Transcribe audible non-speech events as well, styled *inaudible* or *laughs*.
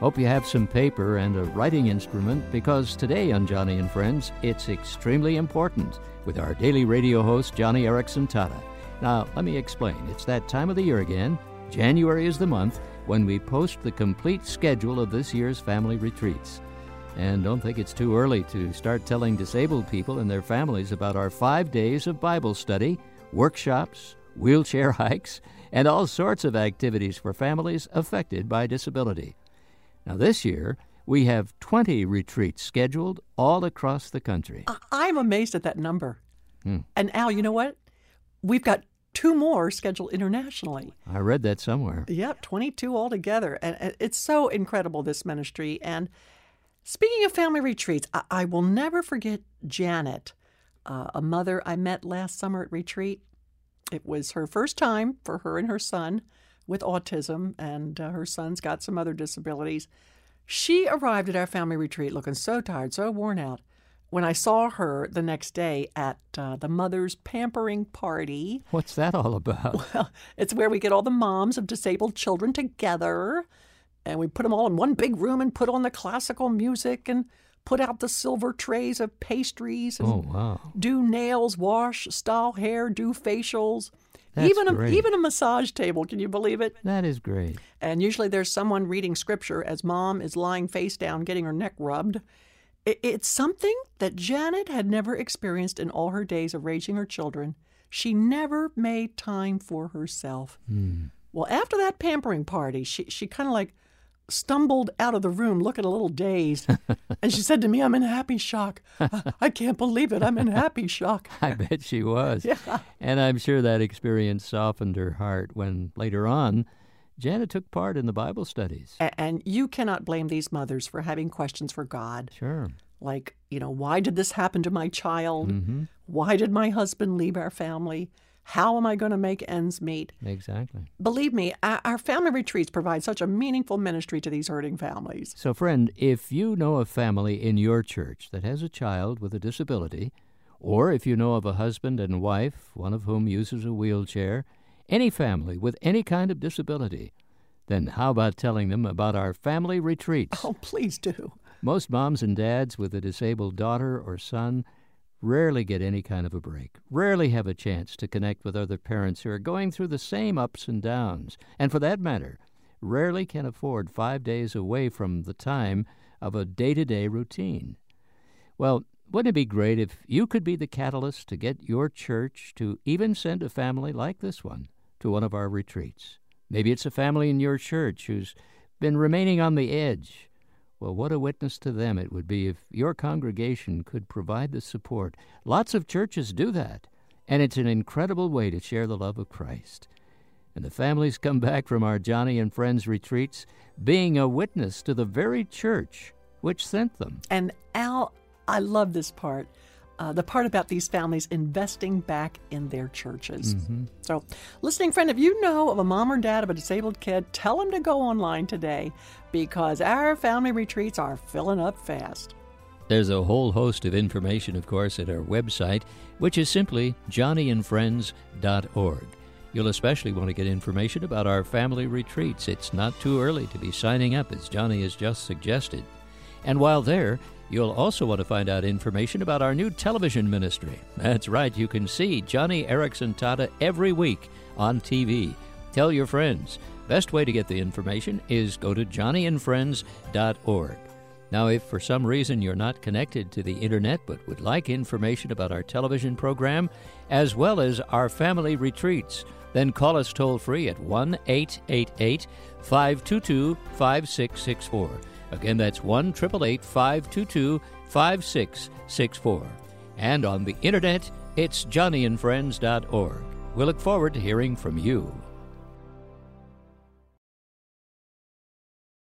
Hope you have some paper and a writing instrument because today on Joni and Friends, it's extremely important with our daily radio host, Joni Eareckson Tada. Now, let me explain. It's that time of the year again. January is the month when we post the complete schedule of this year's family retreats. And don't think it's too early to start telling disabled people and their families about our five days of Bible study, workshops, wheelchair *laughs* hikes, and all sorts of activities for families affected by disability. Now, this year, we have 20 retreats scheduled all across the country. I'm amazed at that number. Hmm. And Al, you know what? We've got two more scheduled internationally. I read that somewhere. Yep, 22 altogether. And it's so incredible, this ministry. And speaking of family retreats, I, I will never forget Janet, uh, a mother I met last summer at retreat. It was her first time for her and her son with autism, and uh, her son's got some other disabilities. She arrived at our family retreat looking so tired, so worn out. When I saw her the next day at uh, the mother's pampering party. What's that all about? *laughs* Well, it's where we get all the moms of disabled children together and we put them all in one big room and put on the classical music and put out the silver trays of pastries and oh, wow. do nails, wash, style hair, do facials. That's even a, great. even a massage table, can you believe it? That is great. And usually there's someone reading scripture as mom is lying face down getting her neck rubbed. It, it's something that Janet had never experienced in all her days of raising her children. She never made time for herself. Hmm. Well, after that pampering party, she, she kind of like stumbled out of the room looking a little dazed. *laughs* and she said to me, I'm in happy shock. I, I can't believe it. I'm in happy shock. *laughs* I bet she was. Yeah. And I'm sure that experience softened her heart when later on, Janet took part in the Bible studies. A- and you cannot blame these mothers for having questions for God. Sure. Like, you know, why did this happen to my child? Mm-hmm. Why did my husband leave our family? How am I going to make ends meet? Exactly. Believe me, our, family retreats provide such a meaningful ministry to these hurting families. So, friend, if you know a family in your church that has a child with a disability, or if you know of a husband and wife, one of whom uses a wheelchair, any family with any kind of disability, then how about telling them about our family retreats? Oh, please do. Most moms and dads with a disabled daughter or son rarely get any kind of a break, rarely have a chance to connect with other parents who are going through the same ups and downs, and for that matter, rarely can afford five days away from the time of a day to day routine. Well, wouldn't it be great if you could be the catalyst to get your church to even send a family like this one to one of our retreats? Maybe it's a family in your church who's been remaining on the edge well, what a witness to them it would be if your congregation could provide the support. Lots of churches do that, and it's an incredible way to share the love of Christ. And the families come back from our Joni and Friends retreats being a witness to the very church which sent them. And Al, I love this part uh, the part about these families investing back in their churches. Mm-hmm. So, listening friend, if you know of a mom or dad of a disabled kid, tell them to go online today because our family retreats are filling up fast. There's a whole host of information, of course, at our website, which is simply joniandfriends.org. You'll especially want to get information about our family retreats. It's not too early to be signing up, as Joni has just suggested. And while there, You'll also want to find out information about our new television ministry. That's right, you can see Joni Eareckson Tada every week on TV. Tell your friends. Best way to get the information is go to joniandfriends.org. Now, if for some reason you're not connected to the internet but would like information about our television program as well as our family retreats, then call us toll free at 1 888 522 5664. Again, that's 1 522 5664. And on the internet, it's joniandfriends.org. We look forward to hearing from you.